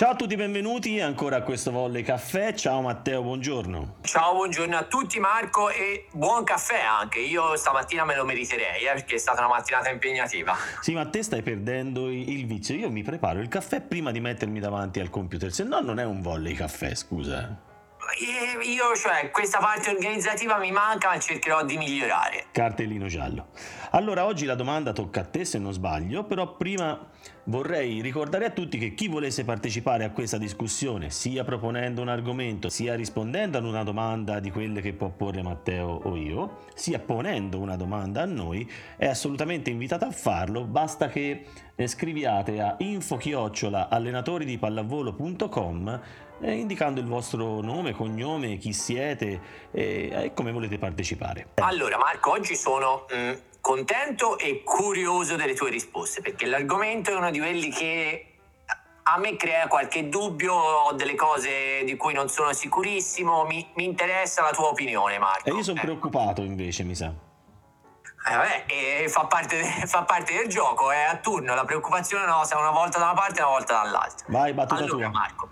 Ciao a tutti, benvenuti ancora a questo Volley Caffè. Ciao Matteo, buongiorno. Ciao, buongiorno a tutti Marco e buon caffè anche. Io stamattina me lo meriterei eh, perché è stata una mattinata impegnativa. Sì, ma te stai perdendo il vizio. Io mi preparo il caffè prima di mettermi davanti al computer, se no non è un Volley Caffè, scusa. E Io, cioè, questa parte organizzativa mi manca, ma cercherò di migliorare. Cartellino giallo. Allora, oggi la domanda tocca a te se non sbaglio, però prima vorrei ricordare a tutti che chi volesse partecipare a questa discussione, sia proponendo un argomento, sia rispondendo ad una domanda di quelle che può porre Matteo o io, sia ponendo una domanda a noi, è assolutamente invitato a farlo, basta che eh, scriviate a info-allenatori-di-pallavolo.com eh, indicando il vostro nome, cognome, chi siete eh, e come volete partecipare. Allora, Marco, oggi sono mm, contento e curioso delle tue risposte perché l'argomento è uno di quelli che a me crea qualche dubbio, ho delle cose di cui non sono sicurissimo. Mi, mi interessa la tua opinione, Marco. E io sono Eh. preoccupato invece, mi sa. Eh, vabbè, eh, fa, parte fa parte del gioco, è a turno, la preoccupazione no, se una volta da una parte e una volta dall'altra. Vai, battuta allora, tua. Marco,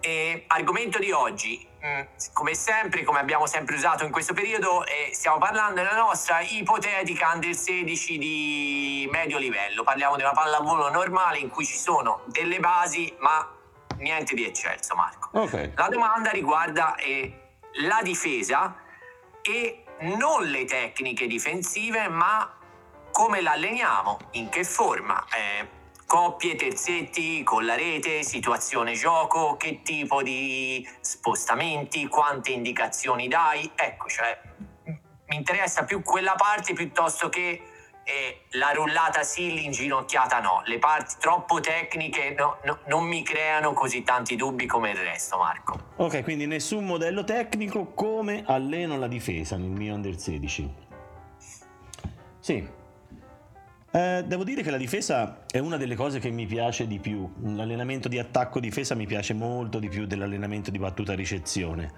eh, argomento di oggi, mm, come sempre, come abbiamo sempre usato in questo periodo, eh, stiamo parlando della nostra ipotetica under 16 di medio livello. Parliamo di una pallavolo normale in cui ci sono delle basi, ma niente di eccelso, Marco. Ok. La domanda riguarda eh, la difesa e non le tecniche difensive, ma come l'alleniamo, in che forma. Eh, coppie, terzetti, con la rete, situazione gioco, che tipo di spostamenti, quante indicazioni dai. Ecco, cioè, mi interessa più quella parte piuttosto che eh, la rullata sì, l'inginocchiata no. Le parti troppo tecniche no- no- non mi creano così tanti dubbi come il resto, Marco. Ok, quindi nessun modello tecnico, come alleno la difesa nel mio under 16? Sì. Eh, devo dire che la difesa è una delle cose che mi piace di più. L'allenamento di attacco-difesa mi piace molto di più dell'allenamento di battuta-ricezione.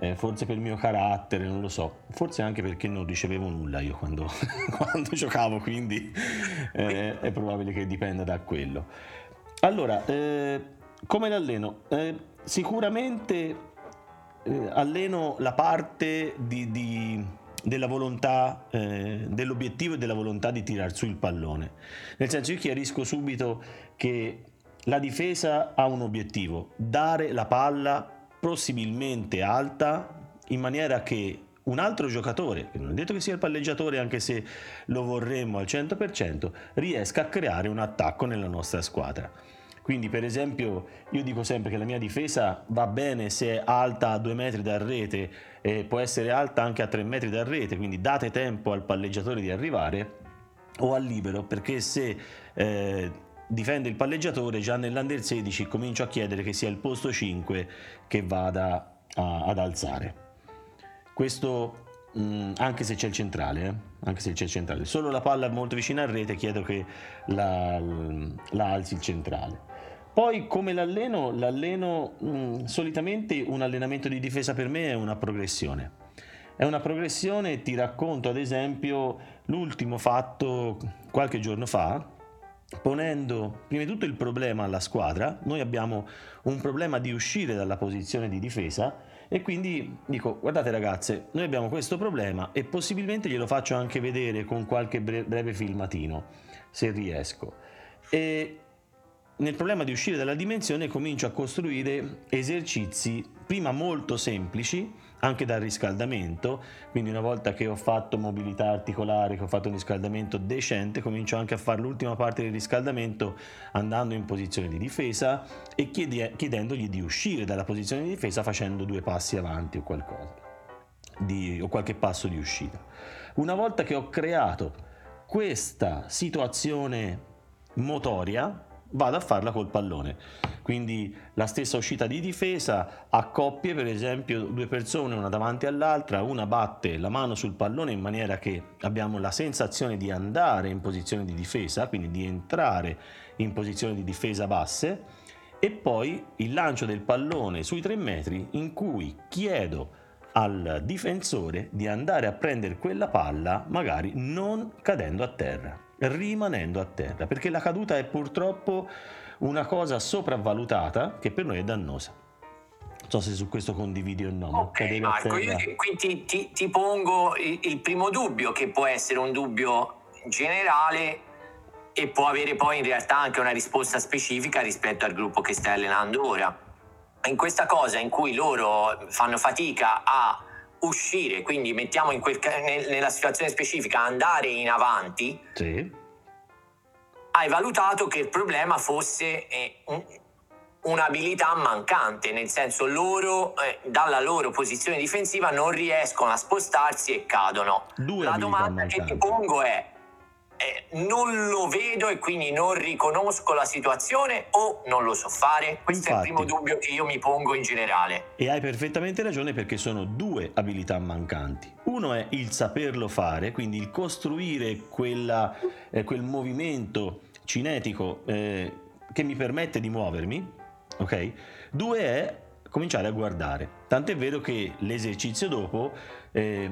Eh, forse per il mio carattere, non lo so. Forse anche perché non ricevevo nulla io quando, quando giocavo, quindi eh, è probabile che dipenda da quello. Allora, eh, come l'alleno? Eh, sicuramente eh, alleno la parte di, di- della volontà, eh, dell'obiettivo e della volontà di tirar su il pallone. Nel senso, io chiarisco subito che la difesa ha un obiettivo, dare la palla possibilmente alta in maniera che un altro giocatore, che non è detto che sia il palleggiatore anche se lo vorremmo al 100%, riesca a creare un attacco nella nostra squadra. Quindi, per esempio, io dico sempre che la mia difesa va bene se è alta a 2 metri dal rete e può essere alta anche a 3 metri dal rete, quindi date tempo al palleggiatore di arrivare o al libero, perché se eh, difende il palleggiatore già nell'under 16 comincio a chiedere che sia il posto 5 che vada a- ad alzare. Questo mh, anche se c'è il centrale, eh? anche se c'è il centrale. Solo la palla molto vicina al rete, chiedo che la, la alzi il centrale. Poi come l'alleno? L'alleno mh, solitamente un allenamento di difesa per me è una progressione. È una progressione, ti racconto ad esempio l'ultimo fatto qualche giorno fa, ponendo prima di tutto il problema alla squadra. Noi abbiamo un problema di uscire dalla posizione di difesa e quindi dico, guardate ragazze, noi abbiamo questo problema e possibilmente glielo faccio anche vedere con qualche bre- breve filmatino, se riesco. E nel problema di uscire dalla dimensione comincio a costruire esercizi prima molto semplici anche dal riscaldamento. Quindi una volta che ho fatto mobilità articolare che ho fatto un riscaldamento decente comincio anche a fare l'ultima parte del riscaldamento andando in posizione di difesa e chiedendogli di uscire dalla posizione di difesa facendo due passi avanti o qualcosa di- o qualche passo di uscita. Una volta che ho creato questa situazione motoria vado a farla col pallone. Quindi la stessa uscita di difesa a coppie, per esempio, due persone una davanti all'altra, una batte la mano sul pallone in maniera che abbiamo la sensazione di andare in posizione di difesa, quindi di entrare in posizione di difesa basse, e poi il lancio del pallone sui tre metri in cui chiedo al difensore di andare a prendere quella palla magari non cadendo a terra rimanendo a terra, perché la caduta è purtroppo una cosa sopravvalutata che per noi è dannosa. Non so se su questo condividi o no. Okay, Marco, io qui ti, ti, ti pongo il, il primo dubbio, che può essere un dubbio generale e può avere poi in realtà anche una risposta specifica rispetto al gruppo che stai allenando ora. In questa cosa in cui loro fanno fatica a uscire, quindi mettiamo in quel, nella situazione specifica andare in avanti, sì. hai valutato che il problema fosse eh, un'abilità mancante, nel senso loro eh, dalla loro posizione difensiva non riescono a spostarsi e cadono. Due La domanda mancanti. che ti pongo è eh, non lo vedo e quindi non riconosco la situazione o non lo so fare? Questo Infatti, è il primo dubbio che io mi pongo in generale. E hai perfettamente ragione perché sono due abilità mancanti. Uno è il saperlo fare, quindi il costruire quella, eh, quel movimento cinetico eh, che mi permette di muovermi, ok? Due è cominciare a guardare. Tant'è vero che l'esercizio dopo eh,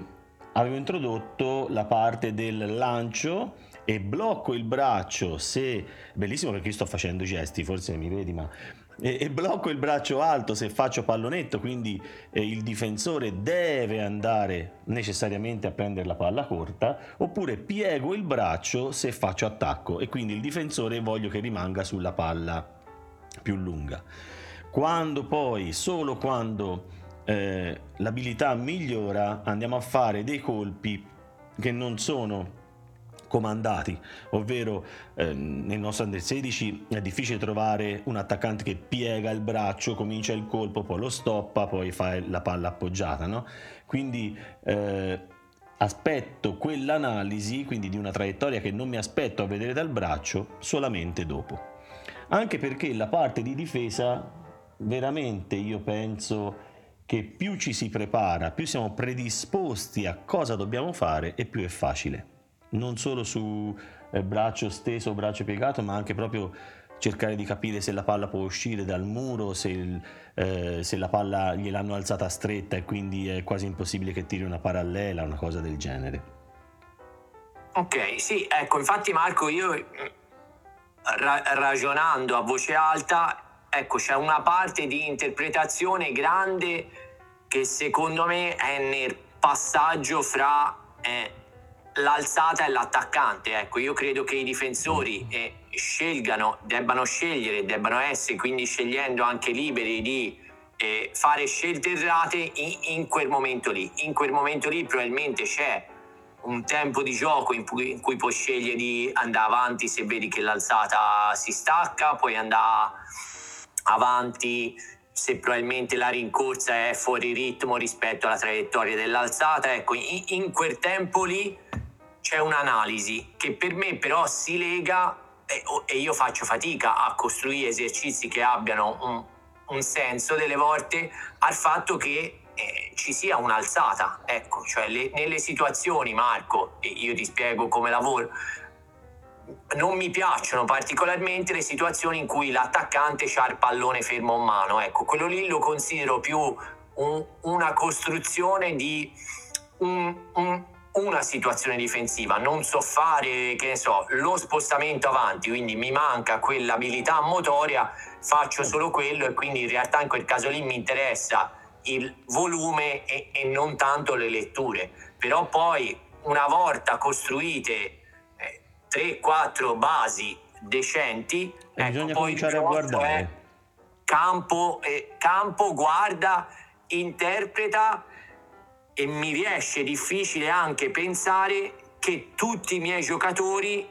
avevo introdotto la parte del lancio e blocco il braccio se bellissimo perché io sto facendo gesti forse mi vedi ma e, e blocco il braccio alto se faccio pallonetto quindi eh, il difensore deve andare necessariamente a prendere la palla corta oppure piego il braccio se faccio attacco e quindi il difensore voglio che rimanga sulla palla più lunga. Quando poi solo quando eh, l'abilità migliora andiamo a fare dei colpi che non sono comandati, ovvero eh, nel nostro under 16 è difficile trovare un attaccante che piega il braccio, comincia il colpo, poi lo stoppa, poi fa la palla appoggiata, no? Quindi eh, aspetto quell'analisi, quindi di una traiettoria che non mi aspetto a vedere dal braccio, solamente dopo. Anche perché la parte di difesa, veramente io penso che più ci si prepara, più siamo predisposti a cosa dobbiamo fare e più è facile non solo su eh, braccio steso braccio piegato, ma anche proprio cercare di capire se la palla può uscire dal muro, se, il, eh, se, la palla gliel'hanno alzata stretta e quindi è quasi impossibile che tiri una parallela, una cosa del genere. Ok, sì, ecco, infatti Marco, io mm, ra- ragionando a voce alta, ecco, c'è una parte di interpretazione grande che secondo me è nel passaggio fra... Eh, l'alzata e l'attaccante. Ecco, io credo che i difensori eh, scelgano, debbano scegliere, debbano essere quindi scegliendo anche liberi di eh, fare scelte errate in, in, quel momento lì. In quel momento lì probabilmente c'è un tempo di gioco in cui, in cui puoi scegliere di andare avanti se vedi che l'alzata si stacca, puoi andare avanti se probabilmente la rincorsa è fuori ritmo rispetto alla traiettoria dell'alzata. Ecco, in, in quel tempo lì c'è un'analisi che per me però si lega e, e io faccio fatica a costruire esercizi che abbiano un, un senso delle volte al fatto che eh, ci sia un'alzata. Ecco, cioè le, nelle situazioni, Marco, e io ti spiego come lavoro, non mi piacciono particolarmente le situazioni in cui l'attaccante ha il pallone fermo in mano. Ecco, quello lì lo considero più un, una costruzione di un, un una situazione difensiva, non so fare, che ne so, lo spostamento avanti, quindi mi manca quell'abilità motoria, faccio solo quello e quindi in realtà in quel caso lì mi interessa il volume e, e non tanto le letture. Però poi una volta costruite eh, 3-4 basi decenti, e ecco, bisogna cominciare a guardare. Campo, eh, campo, guarda, interpreta e mi riesce difficile anche pensare che tutti i miei giocatori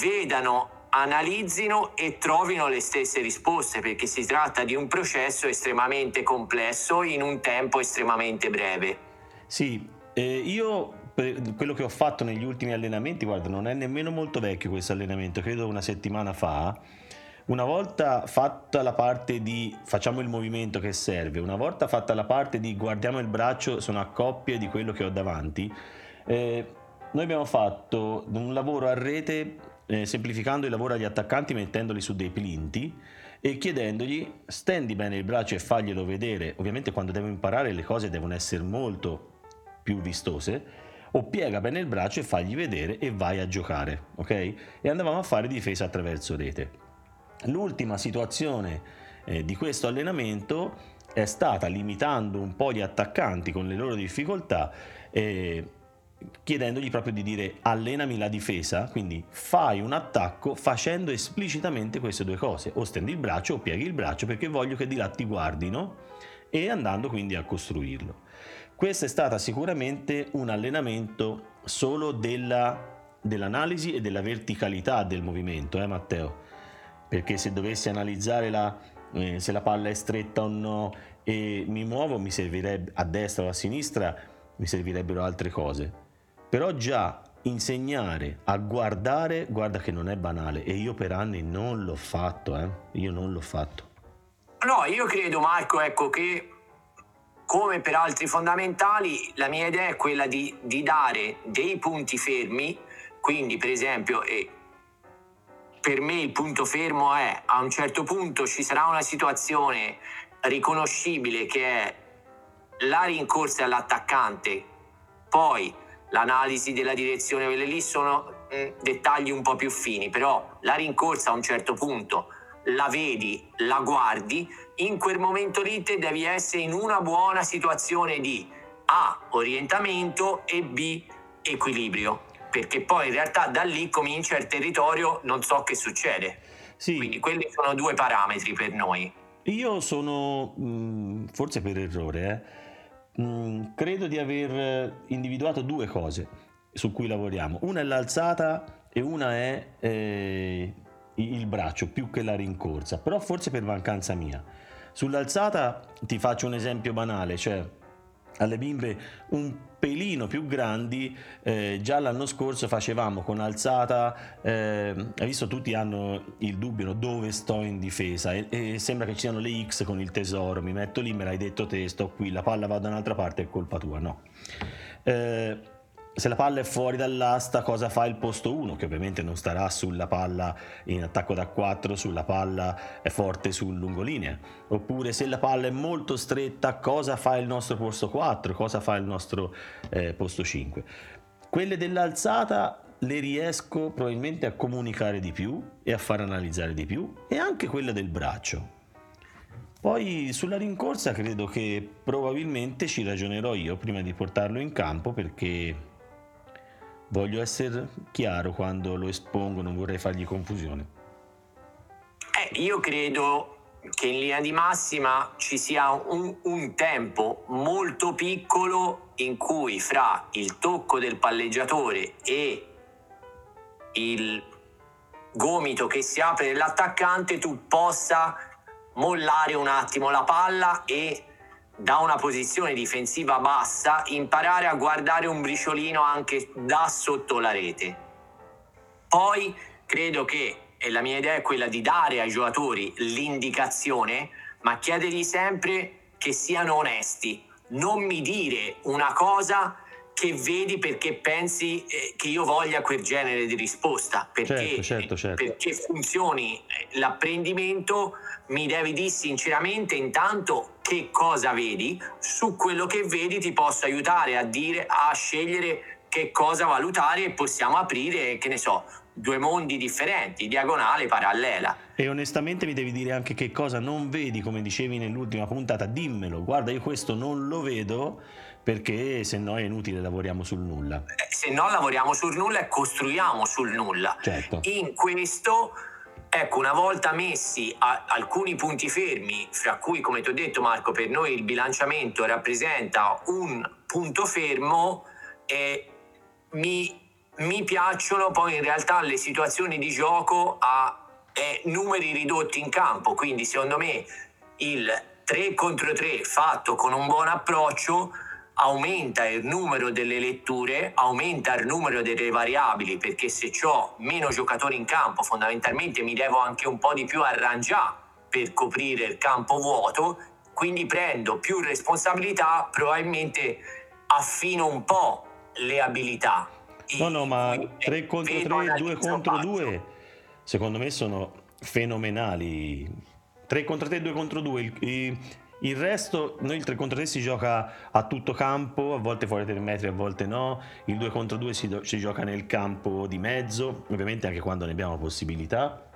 vedano, analizzino e trovino le stesse risposte perché si tratta di un processo estremamente complesso in un tempo estremamente breve. Sì, eh, io quello che ho fatto negli ultimi allenamenti, guarda, non è nemmeno molto vecchio questo allenamento, credo una settimana fa. Una volta fatta la parte di facciamo il movimento che serve, una volta fatta la parte di guardiamo il braccio, sono a coppie di quello che ho davanti, eh, noi abbiamo fatto un lavoro a rete eh, semplificando il lavoro agli attaccanti mettendoli su dei plinti e chiedendogli stendi bene il braccio e faglielo vedere. Ovviamente quando devo imparare le cose devono essere molto più vistose o piega bene il braccio e fagli vedere e vai a giocare, ok? E andavamo a fare difesa attraverso rete. L'ultima situazione eh, di questo allenamento è stata limitando un po' gli attaccanti con le loro difficoltà eh, chiedendogli proprio di dire allenami la difesa, quindi fai un attacco facendo esplicitamente queste due cose, o stendi il braccio o pieghi il braccio perché voglio che di là ti guardino e andando quindi a costruirlo. Questo è stato sicuramente un allenamento solo della, dell'analisi e della verticalità del movimento, eh Matteo? Perché se dovessi analizzare la, eh, se la palla è stretta o no e mi muovo, mi servirebbe a destra o a sinistra, mi servirebbero altre cose però già insegnare a guardare, guarda che non è banale e io per anni non l'ho fatto, eh? io non l'ho fatto. No, io credo Marco, ecco che come per altri fondamentali, la mia idea è quella di, di dare dei punti fermi, quindi per esempio, eh, per me il punto fermo è a un certo punto ci sarà una situazione riconoscibile che è la rincorsa all'attaccante, poi l'analisi della direzione, quelle lì sono eh, dettagli un po' più fini, però la rincorsa a un certo punto la vedi, la guardi, in quel momento lì te devi essere in una buona situazione di A orientamento e B equilibrio, perché poi in realtà da lì comincia il territorio, non so che succede. Sì. Quindi quelli sono due parametri per noi. Io sono, mm, forse per errore, eh, Mm, credo di aver individuato due cose su cui lavoriamo. Una è l'alzata e una è eh, il braccio, più che la rincorsa, però forse per mancanza mia. Sull'alzata ti faccio un esempio banale, cioè alle bimbe un pelino più grandi, eh, già l'anno scorso facevamo con alzata, eh, hai visto tutti hanno il dubbio no? dove sto in difesa e, e, sembra che ci siano le X con il tesoro, mi metto lì, me l'hai detto te, sto qui, la palla va da un'altra parte, è colpa tua, no. Eh, se la palla è fuori dall'asta, cosa fa il posto 1? Che ovviamente non starà sulla palla in attacco da 4, sulla palla è forte sul lungolinea. Oppure se la palla è molto stretta, cosa fa il nostro posto 4? Cosa fa il nostro eh, posto 5? Quelle dell'alzata le riesco probabilmente a comunicare di più e a far analizzare di più e anche quella del braccio. Poi sulla rincorsa credo che probabilmente ci ragionerò io prima di portarlo in campo perché Voglio essere chiaro quando lo espongo, non vorrei fargli confusione. Eh, io credo che in linea di massima ci sia un, un, tempo molto piccolo in cui fra il tocco del palleggiatore e il gomito che si apre dell'attaccante tu possa mollare un attimo la palla e da una posizione difensiva bassa imparare a guardare un briciolino anche da sotto la rete. Poi credo che, e la mia idea è quella di dare ai giocatori l'indicazione, ma chiedergli sempre che siano onesti. Non mi dire una cosa che vedi perché pensi eh, che io voglia quel genere di risposta. Perché, certo, certo, certo. perché funzioni eh, l'apprendimento mi devi dire sinceramente intanto che cosa vedi, su quello che vedi ti posso aiutare a dire, a scegliere che cosa valutare e possiamo aprire, che ne so, due mondi differenti, diagonale, parallela. E onestamente mi devi dire anche che cosa non vedi, come dicevi nell'ultima puntata, dimmelo, guarda io questo non lo vedo perché se no è inutile lavoriamo sul nulla. Eh, se no lavoriamo sul nulla e costruiamo sul nulla. Certo. In questo Ecco, una volta messi alcuni punti fermi, fra cui, come ti ho detto Marco, per noi il bilanciamento rappresenta un punto fermo, eh, mi, mi, piacciono poi in realtà le situazioni di gioco a eh, numeri ridotti in campo, quindi secondo me il 3 contro 3 fatto con un buon approccio aumenta il numero delle letture, aumenta il numero delle variabili, perché se ho meno giocatori in campo, fondamentalmente mi devo anche un po' di più arrangiare per coprire il campo vuoto, quindi prendo più responsabilità, probabilmente affino un po' le abilità. No, no, ma 3 contro 3, 2 contro 2, secondo me sono fenomenali. 3 contro 3, 2 contro 2. Il, il resto, noi il 3 contro 3 si gioca a tutto campo, a volte fuori 3 metri, a volte no. Il 2 contro 2 si, si gioca nel campo di mezzo, ovviamente anche quando ne abbiamo possibilità.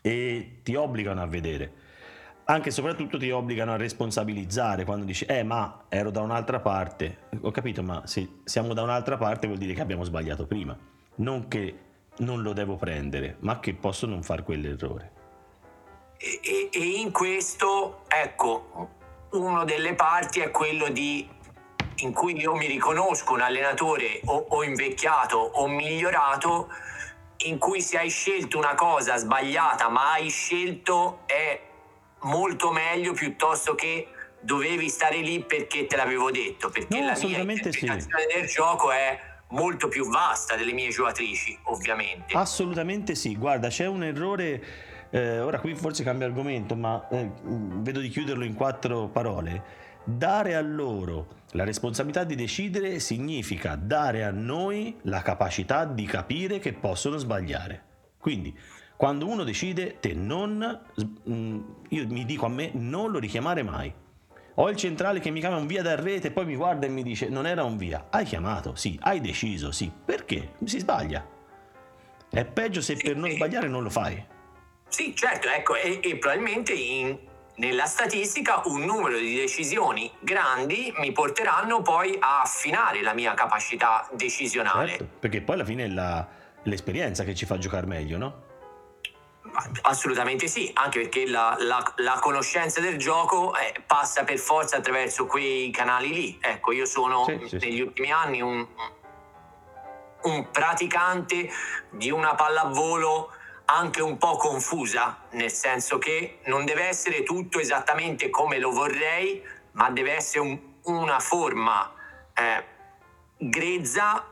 E ti obbligano a vedere anche e soprattutto ti obbligano a responsabilizzare quando dici eh ma ero da un'altra parte ho capito ma se siamo da un'altra parte vuol dire che abbiamo sbagliato prima non che non lo devo prendere ma che posso non fare quell'errore e, e, e in questo ecco una delle parti è quello di in cui io mi riconosco un allenatore o, o invecchiato o migliorato in cui se hai scelto una cosa sbagliata ma hai scelto è molto meglio piuttosto che dovevi stare lì perché te l'avevo detto, perché no, la mia interpretazione sì. del gioco è molto più vasta delle mie giocatrici, ovviamente. Assolutamente sì, guarda, c'è un errore, eh, ora qui forse cambia argomento, ma eh, vedo di chiuderlo in quattro parole. Dare a loro la responsabilità di decidere significa dare a noi la capacità di capire che possono sbagliare. Quindi quando uno decide, te non, mm, io mi dico a me, non lo richiamare mai. Ho il centrale che mi chiama un via da rete e poi mi guarda e mi dice non era un via. Hai chiamato, sì, hai deciso, sì. Perché? Si sbaglia. È peggio se per non sbagliare non lo fai. Sì, certo, ecco, e, e probabilmente in, nella statistica un numero di decisioni grandi mi porteranno poi a affinare la mia capacità decisionale. Certo, perché poi alla fine è la, l'esperienza che ci fa giocare meglio, no? Assolutamente sì, anche perché la, la, la conoscenza del gioco eh, passa per forza attraverso quei canali lì. Ecco, io sono sì, sì, negli sì. ultimi anni un, un praticante di una pallavolo anche un po' confusa, nel senso che non deve essere tutto esattamente come lo vorrei, ma deve essere un, una forma eh, grezza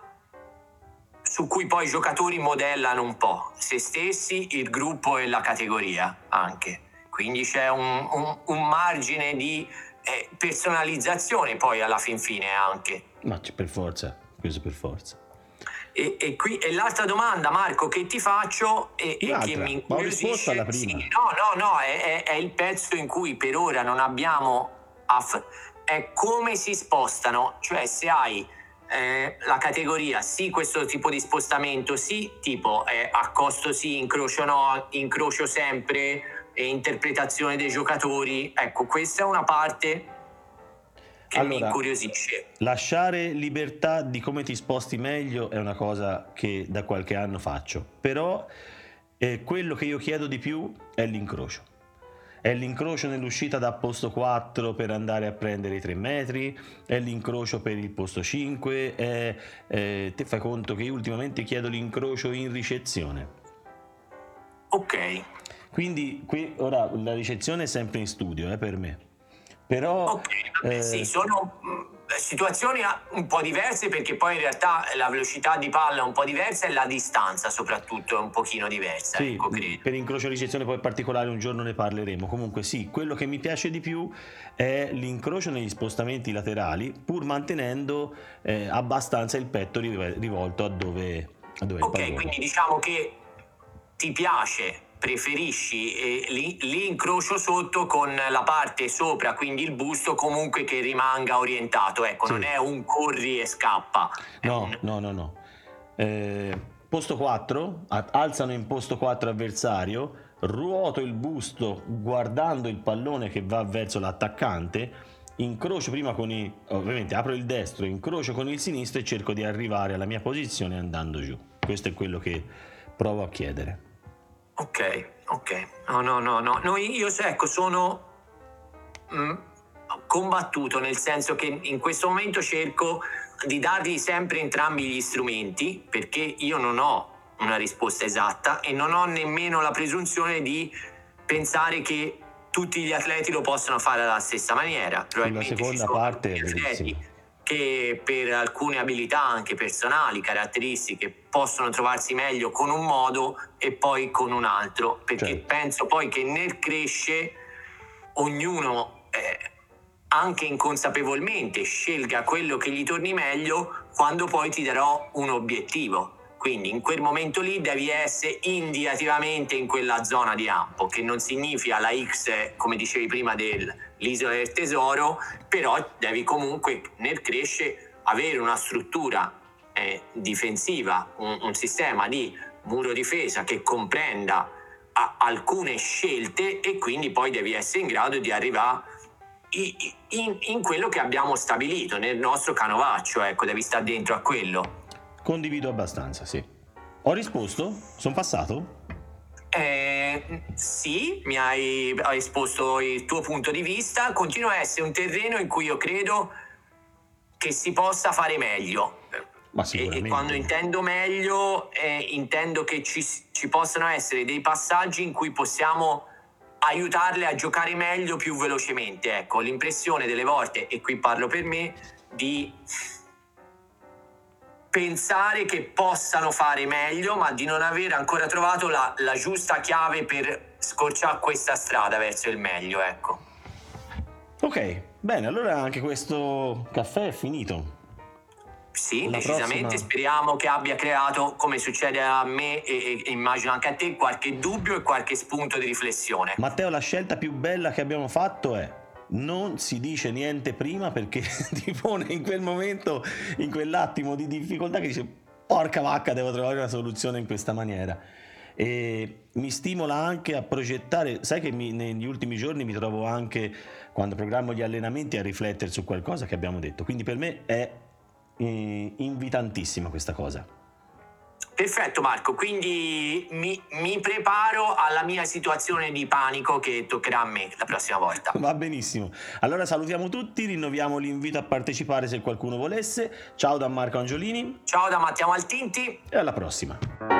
su cui poi i giocatori modellano un po' se stessi, il gruppo e la categoria anche. Quindi c'è un, un, un margine di eh, personalizzazione poi alla fin fine anche. Ma c'è per forza, questo per forza. E, e, qui, e l'altra domanda, Marco, che ti faccio e, e che mi incuriosisce... alla prima. Sì, no, no, no, è, è, è, il pezzo in cui per ora non abbiamo... Aff- è come si spostano, cioè se hai eh, la categoria sì questo tipo di spostamento sì tipo eh, accosto sì incrocio no incrocio sempre e interpretazione dei giocatori ecco questa è una parte che allora, mi incuriosisce lasciare libertà di come ti sposti meglio è una cosa che da qualche anno faccio però eh, quello che io chiedo di più è l'incrocio è l'incrocio nell'uscita da posto 4 per andare a prendere i 3 metri, è l'incrocio per il posto 5, è, eh, te fai conto che io ultimamente chiedo l'incrocio in ricezione. Ok. Quindi qui ora la ricezione è sempre in studio eh, per me. Però... Ok, vabbè, eh, sì, sono situazioni un po' diverse perché poi in realtà la velocità di palla è un po' diversa e la distanza soprattutto è un pochino diversa. Sì, ecco, per incrocio ricezione poi particolare un giorno ne parleremo. Comunque sì, quello che mi piace di più è l'incrocio negli spostamenti laterali pur mantenendo eh, abbastanza il petto rivolto a dove, a dove Ok, quindi diciamo che ti piace preferisci eh, l'incrocio sotto con la parte sopra, quindi il busto comunque che rimanga orientato, ecco, sì. non è un corri e scappa. No, un... no, no, no. Eh, posto 4, alzano in posto 4 avversario, ruoto il busto guardando il pallone che va verso l'attaccante, incrocio prima con i... ovviamente apro il destro, incrocio con il sinistro e cerco di arrivare alla mia posizione andando giù. Questo è quello che provo a chiedere. Ok, ok. No, no, no, no. no io ecco, sono mh, mm, combattuto nel senso che in questo momento cerco di dargli sempre entrambi gli strumenti perché io non ho una risposta esatta e non ho nemmeno la presunzione di pensare che tutti gli atleti lo possano fare alla stessa maniera. Probabilmente la seconda parte atleti che per alcune abilità anche personali, caratteristiche, possono trovarsi meglio con un modo e poi con un altro, perché Certo. penso poi che nel cresce ognuno eh, anche inconsapevolmente scelga quello che gli torni meglio quando poi ti darò un obiettivo. Quindi in quel momento lì devi essere indicativamente in quella zona di ampo, che non significa la X, come dicevi prima, dell'isola del tesoro, però devi comunque nel cresce avere una struttura eh, difensiva, un, un sistema di muro difesa che comprenda a- alcune scelte e quindi poi devi essere in grado di arrivare in, in quello che abbiamo stabilito nel nostro canovaccio, ecco, devi stare dentro a quello. Condivido abbastanza, sì. Ho risposto? Sono passato? Eh, sì, mi hai, hai esposto il tuo punto di vista, continua a essere un terreno in cui io credo che si possa fare meglio. Ma E, e quando intendo meglio, eh, intendo che ci, ci possano essere dei passaggi in cui possiamo aiutarle a giocare meglio più velocemente. Ecco, l'impressione delle volte, e qui parlo per me, di pensare che possano fare meglio, ma di non aver ancora trovato la, la giusta chiave per scorciare questa strada verso il meglio, ecco. Ok, bene, allora anche questo caffè è finito. Sì, La decisamente prossima- speriamo che abbia creato, come succede a me e, e immagino anche a te, qualche dubbio e qualche spunto di riflessione. Matteo, la scelta più bella che abbiamo fatto è non si dice niente prima perché ti pone in quel momento, in quell'attimo di difficoltà che dice porca vacca, devo trovare una soluzione in questa maniera. E mi stimola anche a progettare, sai che mi- negli ultimi giorni mi trovo anche quando programmo gli allenamenti a riflettere su qualcosa che abbiamo detto, quindi per me è eh, invitantissima questa cosa. Perfetto Marco, quindi mi, mi preparo alla mia situazione di panico che toccherà a me la prossima volta. Va benissimo. Allora salutiamo tutti, rinnoviamo l'invito a partecipare se qualcuno volesse. Ciao da Marco Angiolini Ciao da Matteo Maltinti. e alla prossima.